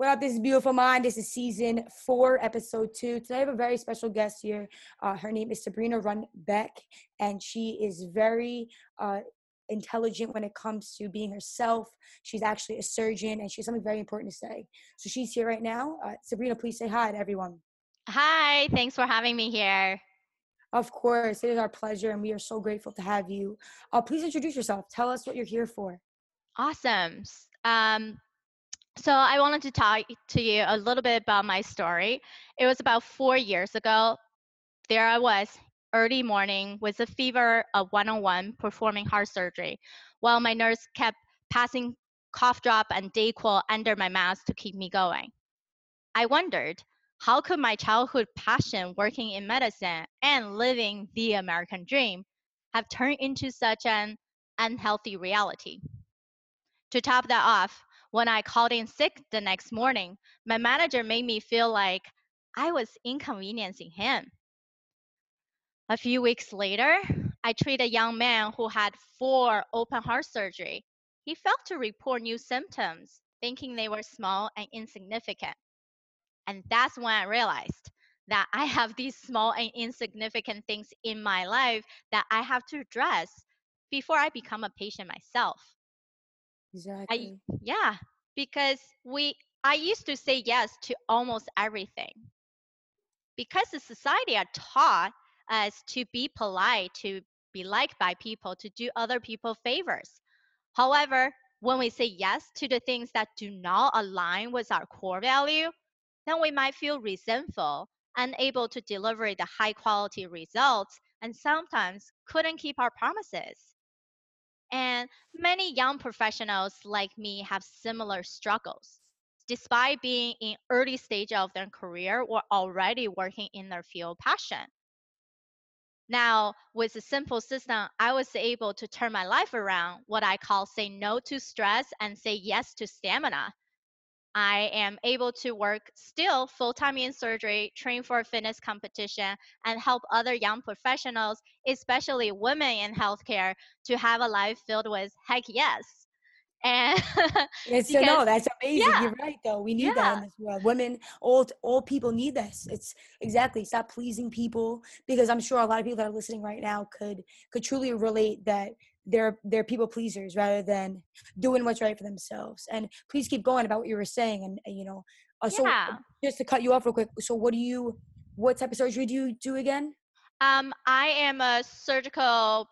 What up? This is Beautiful Mind. This is season four, episode two. Today I have a very special guest here. Uh, her name is Sabrina Runbeck, and she is very uh, intelligent when it comes to being herself. She's actually a surgeon, and she has something very important to say. So she's here right now. Uh, Sabrina, please say hi to everyone. Hi, thanks for having me here. Of course, it is our pleasure, and we are so grateful to have you. Uh, please introduce yourself. Tell us what you're here for. Awesome. Um, so I wanted to talk to you a little bit about my story. It was about four years ago. There I was, early morning, with a fever of 101, performing heart surgery, while my nurse kept passing cough drop and Dayquil under my mask to keep me going. I wondered, how could my childhood passion working in medicine and living the American dream have turned into such an unhealthy reality? To top that off, when I called in sick the next morning, my manager made me feel like I was inconveniencing him. A few weeks later, I treated a young man who had four open heart surgery. He failed to report new symptoms, thinking they were small and insignificant. And that's when I realized that I have these small and insignificant things in my life that I have to address before I become a patient myself. Exactly. I, yeah, because we I used to say yes to almost everything. Because the society are taught us to be polite, to be liked by people, to do other people favors. However, when we say yes to the things that do not align with our core value, then we might feel resentful, unable to deliver the high quality results, and sometimes couldn't keep our promises. And many young professionals like me have similar struggles. Despite being in early stage of their career or already working in their field passion. Now, with a simple system, I was able to turn my life around what I call say no to stress and say yes to stamina I am able to work still full time in surgery, train for a fitness competition, and help other young professionals, especially women in healthcare, to have a life filled with heck yes. And yes, so no, that's amazing. Yeah, You're right, though. We need yeah. that in this world. Women, all all people need this. It's exactly stop pleasing people because I'm sure a lot of people that are listening right now could could truly relate that they're they're people pleasers rather than doing what's right for themselves. And please keep going about what you were saying. And, you know, uh, so yeah. just to cut you off real quick. So what do you, what type of surgery do you do again? Um, I am a surgical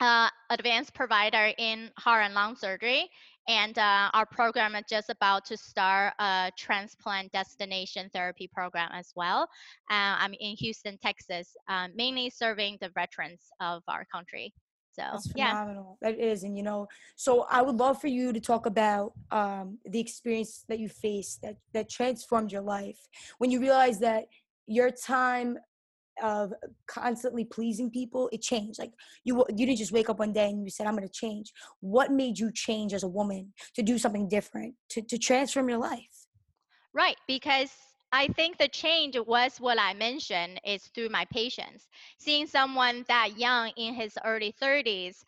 uh, advanced provider in heart and lung surgery. And uh, our program is just about to start a transplant destination therapy program as well. Uh, I'm in Houston, Texas, uh, mainly serving the veterans of our country. So That's phenomenal. Yeah. That is, and you know, so I would love for you to talk about um, the experience that you faced that that transformed your life when you realized that your time of constantly pleasing people it changed like you you didn't just wake up one day and you said i'm going to change what made you change as a woman to do something different to, to transform your life right because I think the change was what I mentioned is through my patients. Seeing someone that young in his early 30s,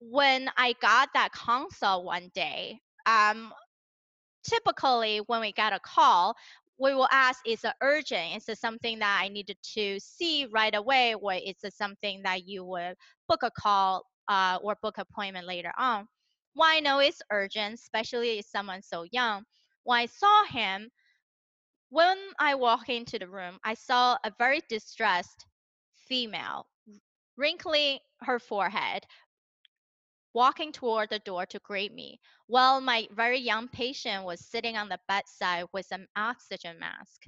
when I got that consult one day, um, typically when we get a call, we will ask, is it urgent? Is it something that I needed to see right away? Or is it something that you would book a call uh, or book appointment later on? Why I know it's urgent, especially if someone so young. When I saw him, when I walked into the room, I saw a very distressed female, wrinkling her forehead, walking toward the door to greet me, while my very young patient was sitting on the bedside with an oxygen mask.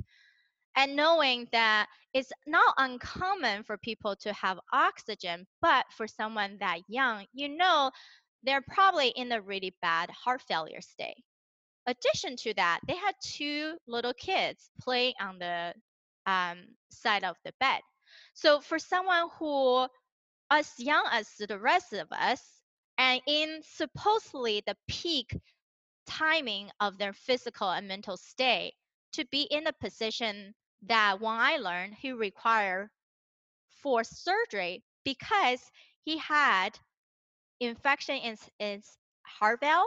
And knowing that it's not uncommon for people to have oxygen, but for someone that young, you know they're probably in a really bad heart failure state addition to that, they had two little kids playing on the um, side of the bed. So for someone who, as young as the rest of us, and in supposedly the peak timing of their physical and mental state, to be in a position that when I learned he required for surgery because he had infection in his heart valve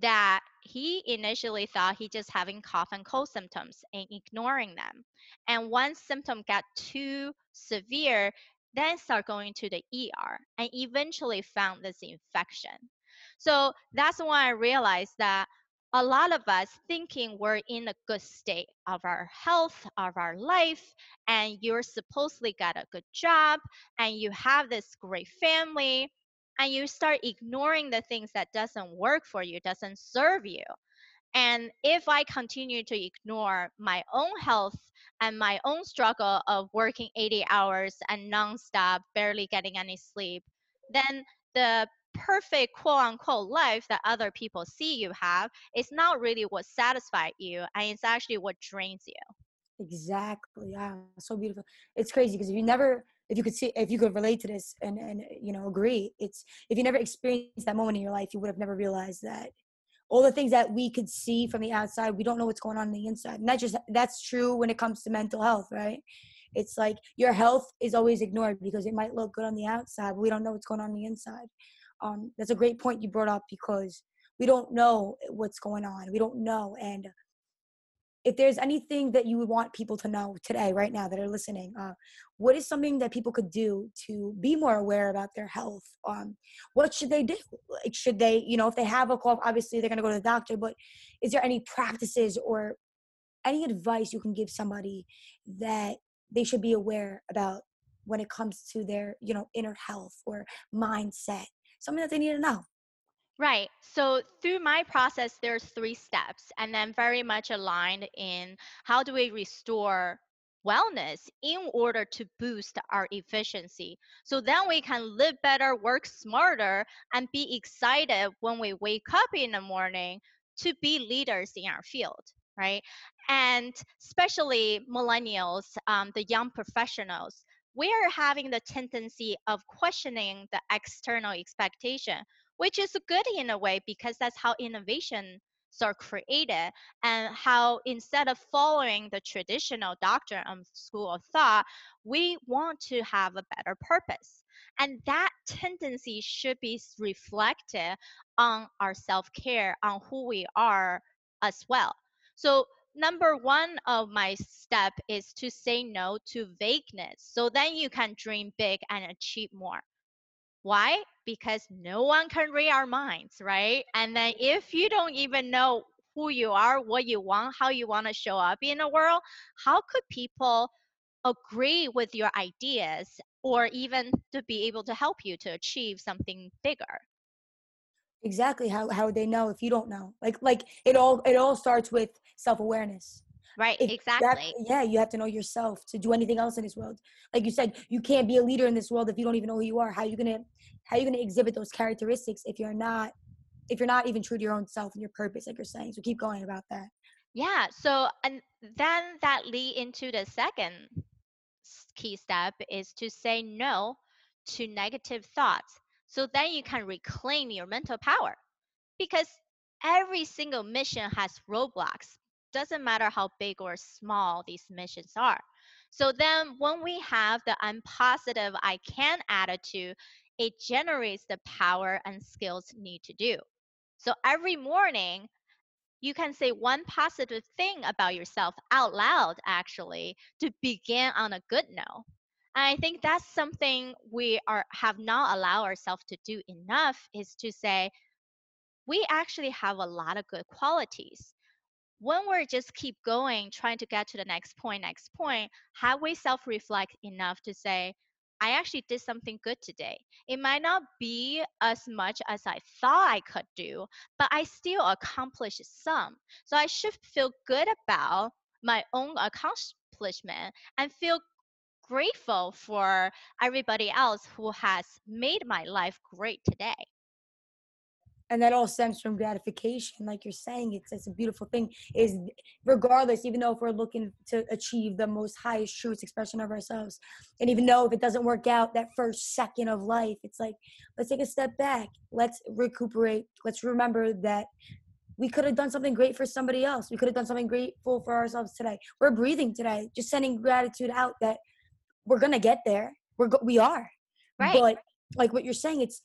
that he initially thought he just having cough and cold symptoms and ignoring them. And once symptom got too severe, then start going to the ER and eventually found this infection. So that's when I realized that a lot of us thinking we're in a good state of our health, of our life, and you're supposedly got a good job and you have this great family and you start ignoring the things that doesn't work for you, doesn't serve you. And if I continue to ignore my own health and my own struggle of working 80 hours and nonstop, barely getting any sleep, then the perfect quote unquote life that other people see you have is not really what satisfies you and it's actually what drains you. Exactly. Yeah. So beautiful. It's crazy because if you never if you could see if you could relate to this and and you know agree, it's if you never experienced that moment in your life, you would have never realized that all the things that we could see from the outside, we don't know what's going on on the inside. And that just that's true when it comes to mental health, right? It's like your health is always ignored because it might look good on the outside, but we don't know what's going on, on the inside. Um, that's a great point you brought up because we don't know what's going on. We don't know. And if there's anything that you would want people to know today, right now, that are listening, uh, what is something that people could do to be more aware about their health? Um, what should they do? Like, should they, you know, if they have a cough, obviously they're going to go to the doctor, but is there any practices or any advice you can give somebody that they should be aware about when it comes to their, you know, inner health or mindset? Something that they need to know. Right. So through my process, there's three steps, and then very much aligned in how do we restore wellness in order to boost our efficiency. So then we can live better, work smarter, and be excited when we wake up in the morning to be leaders in our field, right? And especially millennials, um, the young professionals, we are having the tendency of questioning the external expectation which is good in a way because that's how innovations are created and how instead of following the traditional doctrine of school of thought we want to have a better purpose. And that tendency should be reflected on our self-care on who we are as well. So number one of my step is to say no to vagueness so then you can dream big and achieve more why? Because no one can read our minds, right? And then if you don't even know who you are, what you want, how you want to show up in the world, how could people agree with your ideas or even to be able to help you to achieve something bigger? Exactly. How how would they know if you don't know? Like like it all it all starts with self-awareness. Right, exactly. That, yeah, you have to know yourself to do anything else in this world. Like you said, you can't be a leader in this world if you don't even know who you are. How are you gonna how are you gonna exhibit those characteristics if you're not if you're not even true to your own self and your purpose, like you're saying. So keep going about that. Yeah. So and then that lead into the second key step is to say no to negative thoughts. So then you can reclaim your mental power. Because every single mission has roadblocks doesn't matter how big or small these missions are. So then when we have the I'm positive, I can attitude, it generates the power and skills need to do. So every morning, you can say one positive thing about yourself out loud actually to begin on a good note. I think that's something we are have not allowed ourselves to do enough is to say we actually have a lot of good qualities. When we're just keep going trying to get to the next point next point have we self-reflect enough to say i actually did something good today. It might not be as much as i thought i could do but i still accomplished some. So i should feel good about my own accomplishment and feel grateful for everybody else who has made my life great today. And that all stems from gratification like you're saying it's it's a beautiful thing is regardless even though if we're looking to achieve the most highest truest expression of ourselves and even though if it doesn't work out that first second of life it's like let's take a step back let's recuperate let's remember that we could have done something great for somebody else we could have done something grateful for ourselves today. We're breathing today just sending gratitude out that we're gonna get there we're go- we are right but like what you're saying it's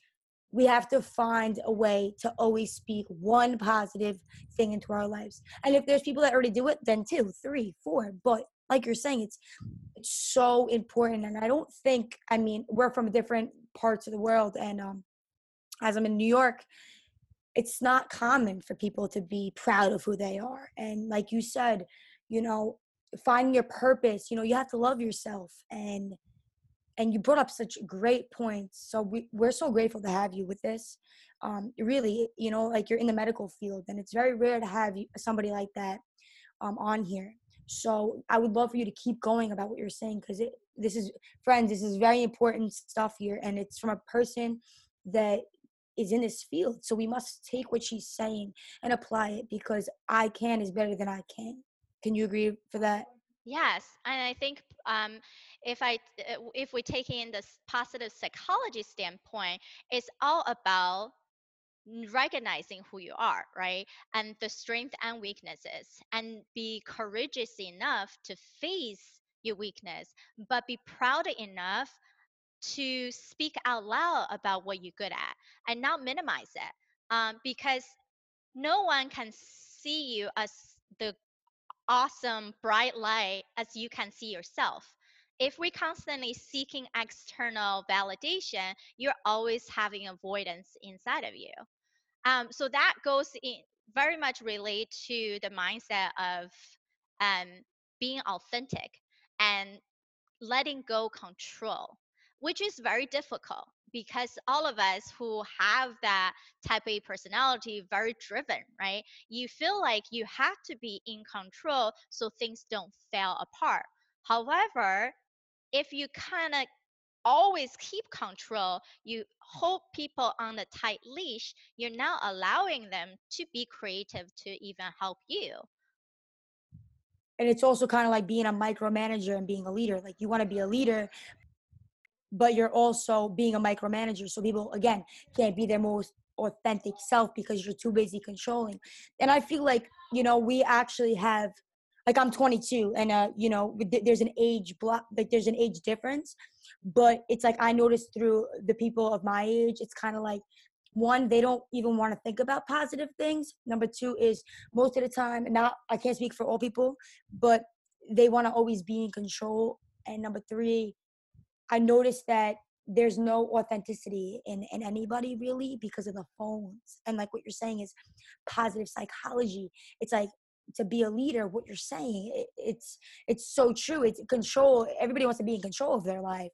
we have to find a way to always speak one positive thing into our lives. And if there's people that already do it, then two, three, four. But like you're saying, it's it's so important. And I don't think, I mean, we're from different parts of the world, and um, as I'm in New York, it's not common for people to be proud of who they are. And like you said, you know, finding your purpose, you know, you have to love yourself and and you brought up such great points. So we, we're so grateful to have you with this. Um, really, you know, like you're in the medical field, and it's very rare to have somebody like that um, on here. So I would love for you to keep going about what you're saying because this is, friends, this is very important stuff here, and it's from a person that is in this field. So we must take what she's saying and apply it because I can is better than I can. Can you agree for that? Yes, and I think um, if I uh, if we take in this positive psychology standpoint, it's all about recognizing who you are, right? And the strength and weaknesses, and be courageous enough to face your weakness, but be proud enough to speak out loud about what you're good at and not minimize it. Um, because no one can see you as the awesome bright light as you can see yourself. If we're constantly seeking external validation you're always having avoidance inside of you. Um, so that goes in very much relate to the mindset of um, being authentic and letting go control which is very difficult because all of us who have that type A personality, very driven, right? You feel like you have to be in control so things don't fall apart. However, if you kind of always keep control, you hold people on a tight leash, you're now allowing them to be creative to even help you. And it's also kind of like being a micromanager and being a leader. Like you want to be a leader, but you're also being a micromanager. So people, again, can't be their most authentic self because you're too busy controlling. And I feel like, you know, we actually have, like, I'm 22 and, uh, you know, there's an age block, like, there's an age difference. But it's like I noticed through the people of my age, it's kind of like, one, they don't even want to think about positive things. Number two is most of the time, not I can't speak for all people, but they want to always be in control. And number three, I noticed that there's no authenticity in, in anybody really because of the phones. And like what you're saying is positive psychology. It's like to be a leader, what you're saying, it, it's it's so true. It's control. Everybody wants to be in control of their life.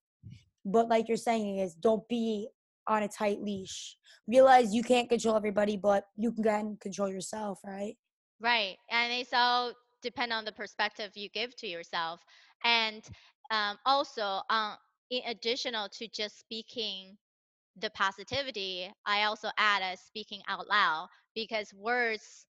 But like you're saying is don't be on a tight leash. Realize you can't control everybody, but you can control yourself, right? Right. And it's all depend on the perspective you give to yourself. And um, also um, in additional to just speaking the positivity, I also add a speaking out loud because words,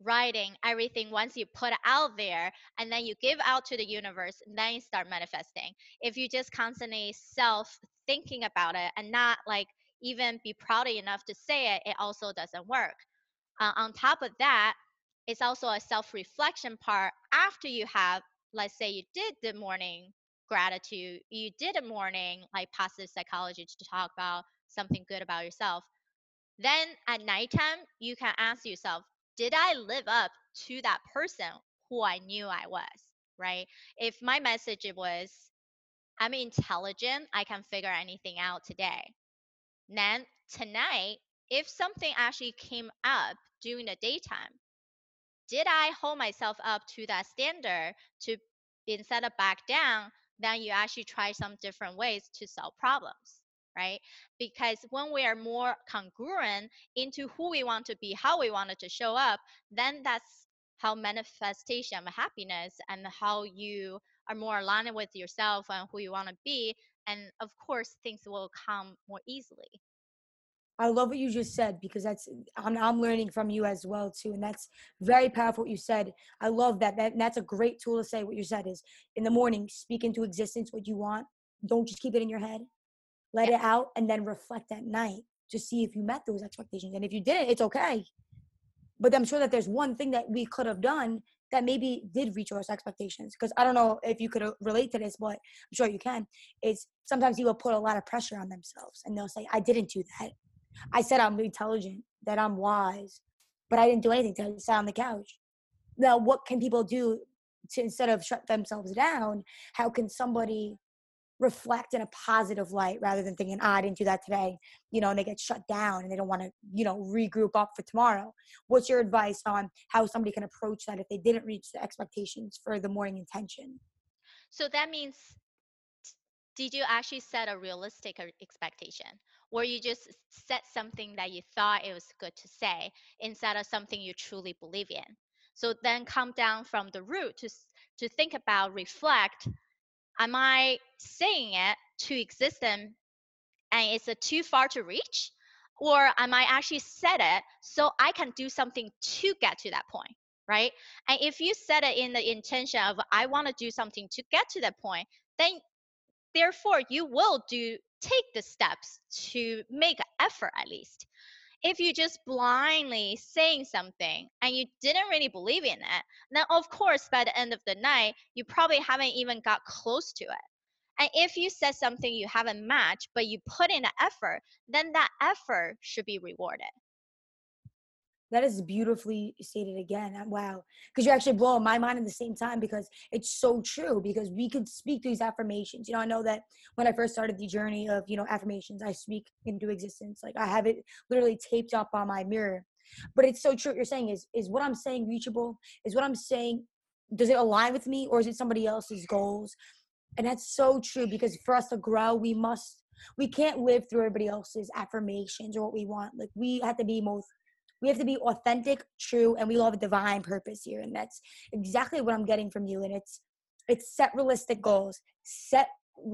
writing, everything, once you put out there and then you give out to the universe, then you start manifesting. If you just constantly self thinking about it and not like even be proud enough to say it, it also doesn't work. Uh, on top of that, it's also a self reflection part after you have, let's say, you did the morning gratitude, you did a morning like positive psychology to talk about something good about yourself. Then at nighttime, you can ask yourself, did I live up to that person who I knew I was? Right? If my message was, I'm intelligent, I can figure anything out today. Then tonight, if something actually came up during the daytime, did I hold myself up to that standard to instead of back down, then you actually try some different ways to solve problems right? Because when we are more congruent into who we want to be how we wanted to show up then that's how manifestation of happiness and how you are more aligned with yourself and who you want to be and of course things will come more easily I love what you just said because that's I'm, I'm learning from you as well too, and that's very powerful. What you said, I love that. That that's a great tool to say. What you said is in the morning, speak into existence what you want. Don't just keep it in your head. Let yeah. it out, and then reflect at night to see if you met those expectations. And if you didn't, it's okay. But I'm sure that there's one thing that we could have done that maybe did reach those expectations. Because I don't know if you could relate to this, but I'm sure you can. Is sometimes people put a lot of pressure on themselves, and they'll say, "I didn't do that." I said I'm intelligent, that I'm wise, but I didn't do anything to sit on the couch. Now, what can people do to instead of shut themselves down? How can somebody reflect in a positive light rather than thinking, ah, I didn't do that today, you know, and they get shut down and they don't want to, you know, regroup up for tomorrow. What's your advice on how somebody can approach that if they didn't reach the expectations for the morning intention? So that means, did you actually set a realistic expectation? Or you just said something that you thought it was good to say instead of something you truly believe in? So then come down from the root to, to think about, reflect am I saying it to exist in and it's too far to reach? Or am I actually said it so I can do something to get to that point? Right. And if you set it in the intention of I want to do something to get to that point, then therefore you will do take the steps to make effort at least if you just blindly saying something and you didn't really believe in it, then of course by the end of the night, you probably haven't even got close to it. And if you said something you haven't matched, but you put in an effort, then that effort should be rewarded. That is beautifully stated again. Uh, wow. Because you're actually blowing my mind at the same time because it's so true. Because we could speak these affirmations. You know, I know that when I first started the journey of, you know, affirmations, I speak into existence. Like I have it literally taped up on my mirror. But it's so true. What you're saying is, is what I'm saying reachable? Is what I'm saying, does it align with me or is it somebody else's goals? And that's so true because for us to grow, we must we can't live through everybody else's affirmations or what we want. Like we have to be most we have to be authentic, true, and we love a divine purpose here. And that's exactly what I'm getting from you. And it's it's set realistic goals, set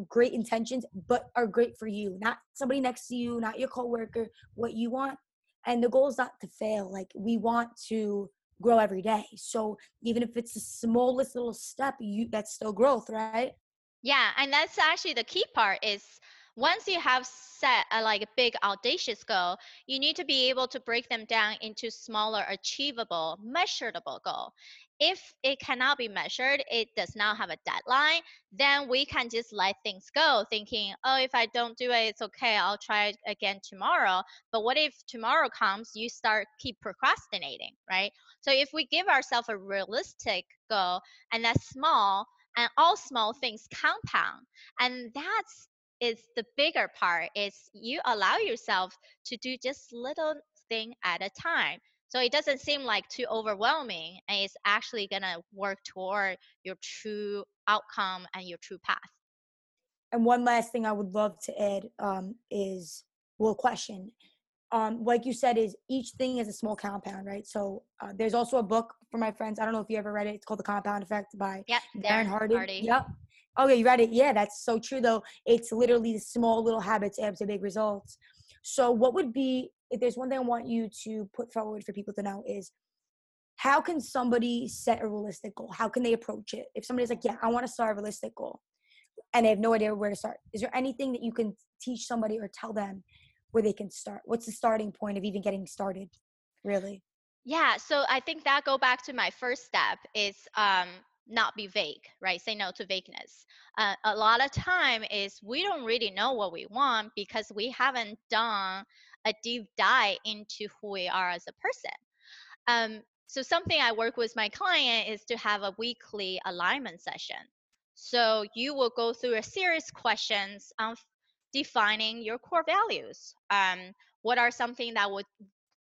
great intentions, but are great for you, not somebody next to you, not your coworker, what you want. And the goal is not to fail. Like we want to grow every day. So even if it's the smallest little step, you that's still growth, right? Yeah, and that's actually the key part is once you have set a like a big audacious goal, you need to be able to break them down into smaller, achievable, measurable goal. If it cannot be measured, it does not have a deadline, then we can just let things go, thinking, oh, if I don't do it, it's okay. I'll try again tomorrow. But what if tomorrow comes, you start keep procrastinating, right? So if we give ourselves a realistic goal and that's small, and all small things compound, and that's is the bigger part is you allow yourself to do just little thing at a time. So it doesn't seem like too overwhelming and it's actually going to work toward your true outcome and your true path. And one last thing i would love to add um, is well question. Um, like you said is each thing is a small compound right? So uh, there's also a book for my friends i don't know if you ever read it it's called the compound effect by yep, darren hardy. hardy. Yep Okay, you read it. Yeah, that's so true though. It's literally the small little habits add to big results. So what would be if there's one thing I want you to put forward for people to know is how can somebody set a realistic goal? How can they approach it? If somebody's like, yeah, I want to start a realistic goal and they have no idea where to start, is there anything that you can teach somebody or tell them where they can start? What's the starting point of even getting started, really? Yeah, so I think that go back to my first step is um, not be vague, right? Say no to vagueness. Uh, a lot of time is we don't really know what we want because we haven't done a deep dive into who we are as a person. Um, so something I work with my client is to have a weekly alignment session. So you will go through a series of questions on defining your core values. Um, what are something that would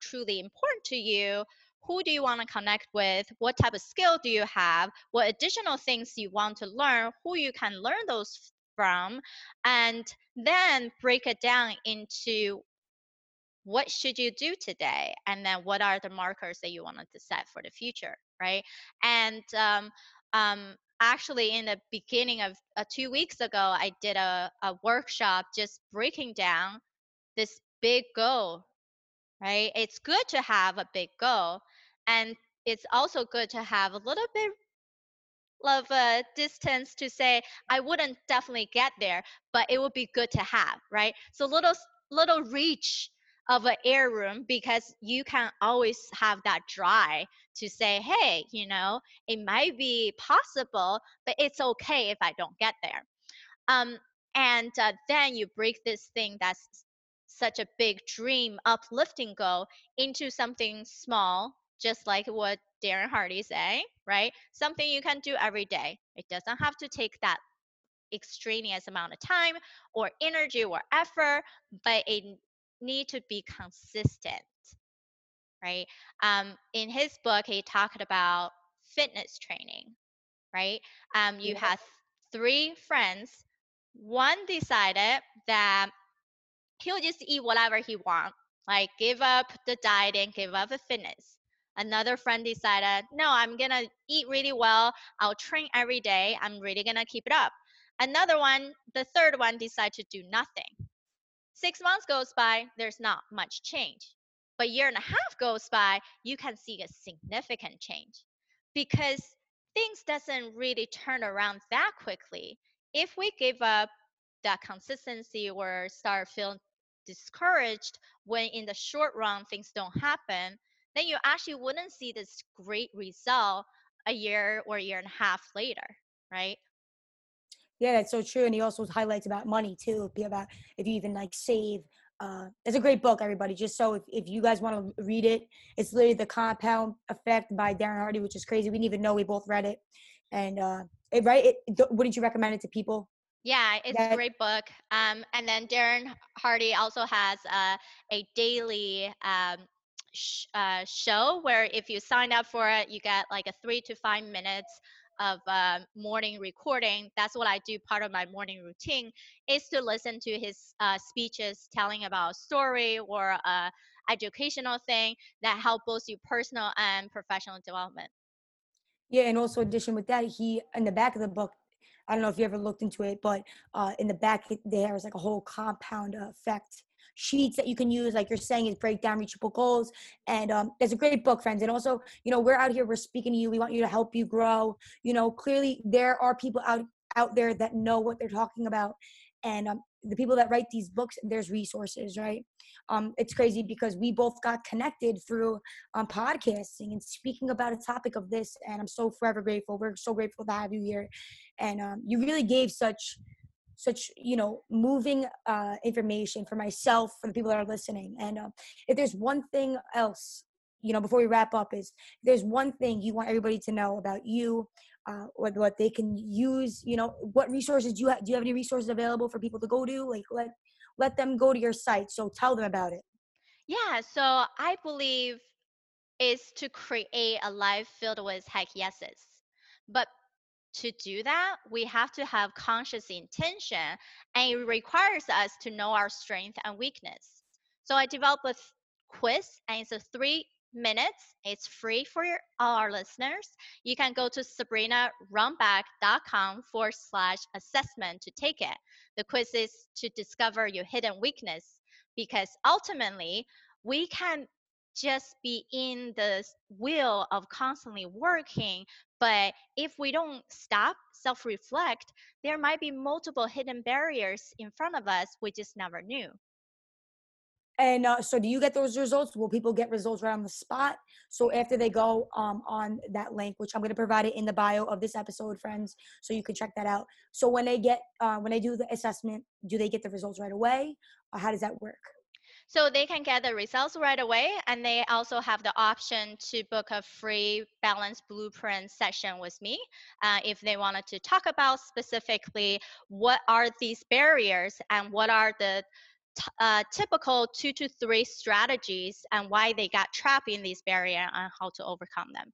truly important to you? Who do you want to connect with? What type of skill do you have? What additional things you want to learn? Who you can learn those from? And then break it down into what should you do today? And then what are the markers that you wanted to set for the future right? And um, um, actually in the beginning of uh, two weeks ago i did a, a workshop just breaking down this big goal right? It's good to have a big goal and it's also good to have a little bit of a distance to say i wouldn't definitely get there but it would be good to have right? So little little reach of an air room because you can always have that dry to say hey you know it might be possible but it's okay if i don't get there. Um, and uh, then you break this thing that's such a big dream, uplifting goal into something small, just like what Darren Hardy say, right? Something you can do every day. It doesn't have to take that extraneous amount of time or energy or effort, but it need to be consistent, right? Um, in his book, he talked about fitness training, right? Um, you yeah. have three friends. One decided that he'll just eat whatever he wants, like give up the diet and give up the fitness. Another friend decided, no, I'm gonna eat really well. I'll train every day. I'm really gonna keep it up. Another one, the third one, decided to do nothing. Six months goes by, there's not much change. But year and a half goes by, you can see a significant change because things doesn't really turn around that quickly. If we give up that consistency or start feeling discouraged when in the short run things don't happen, then you actually wouldn't see this great result a year or a year and a half later, right? Yeah, that's so true. And he also highlights about money too, about if you even like save. Uh, it's a great book, everybody. Just so if, if you guys want to read it, it's literally The Compound Effect by Darren Hardy, which is crazy. We didn't even know we both read it. And uh, it, right, it, wouldn't you recommend it to people? Yeah, it's that, a great book. Um, and then Darren Hardy also has uh, a daily um, sh- uh, show where if you sign up for it, you get like a three to five minutes of uh, morning recording. That's what I do. Part of my morning routine is to listen to his uh, speeches telling about a story or uh, educational thing that help both you personal and professional development. Yeah, and also addition with that, he in the back of the book. I don't know if you ever looked into it, but uh, in the back there is like a whole compound effect sheets that you can use, like you're saying, is break down reachable goals. And um, it's a great book, friends. And also, you know, we're out here, we're speaking to you. We want you to help you grow. You know, clearly there are people out out there that know what they're talking about. And um, the people that write these books, there's resources, right? Um, it's crazy because we both got connected through um, podcasting and speaking about a topic of this. And I'm so forever grateful. We're so grateful to have you here. And um, you really gave such such you know moving uh, information for myself for the people that are listening. And uh, if there's one thing else you know before we wrap up is there's one thing you want everybody to know about you uh, what, what they can use you know what resources do you have do you have any resources available for people to go to? Like let let them go to your site. So tell them about it. Yeah so i believe is to create a life filled with heck yeses. But to do that, we have to have conscious intention and it requires us to know our strength and weakness. So I developed a quiz and it's a three minutes. It's free for your, all our listeners. You can go to sabrinarunbeck.com forward slash assessment to take it. The quiz is to discover your hidden weakness because ultimately we can just be in the wheel of constantly working. But if we don't stop, self reflect, there might be multiple hidden barriers in front of us we just never knew. And uh, so, do you get those results? Will people get results right on the spot? So, after they go um, on that link, which I'm going to provide it in the bio of this episode, friends, so you can check that out. So, when they get uh, when they do the assessment, do they get the results right away? Or how does that work? So they can get the results right away, and they also have the option to book a free balance blueprint session with me uh, if they wanted to talk about specifically what are these barriers and what are the uh, typical two to three strategies and why they got trapped in these barriers and how to overcome them.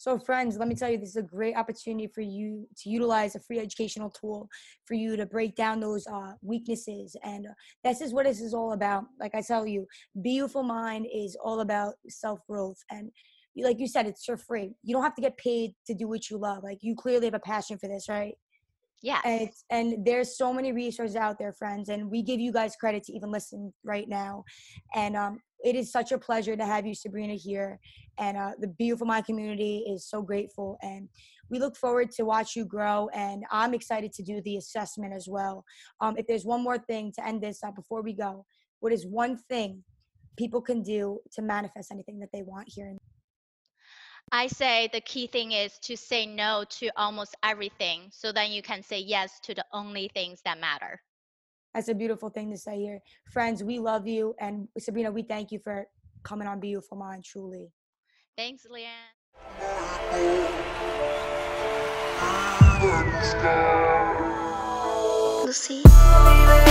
So, friends, let me tell you, this is a great opportunity for you to utilize a free educational tool for you to break down those uh, weaknesses. And uh, this is what this is all about. Like I tell you, Beautiful Mind is all about self growth. And like you said, it's for free. You don't have to get paid to do what you love. Like you clearly have a passion for this, right? Yeah. And, and there's so many resources out there, friends, and we give you guys credit to even listen right now. And um, it is such a pleasure to have you, Sabrina, here. And uh, the Beautiful Mind community is so grateful. And we look forward to watch you grow. And I'm excited to do the assessment as well. Um, if there's one more thing to end this before we go, what is one thing people can do to manifest anything that they want here? I say the key thing is to say no to almost everything so then you can say yes to the only things that matter. That's a beautiful thing to say here. Friends, we love you. And Sabrina, we thank you for coming on Beautiful Mind, truly. Thanks, Leanne. Lucy.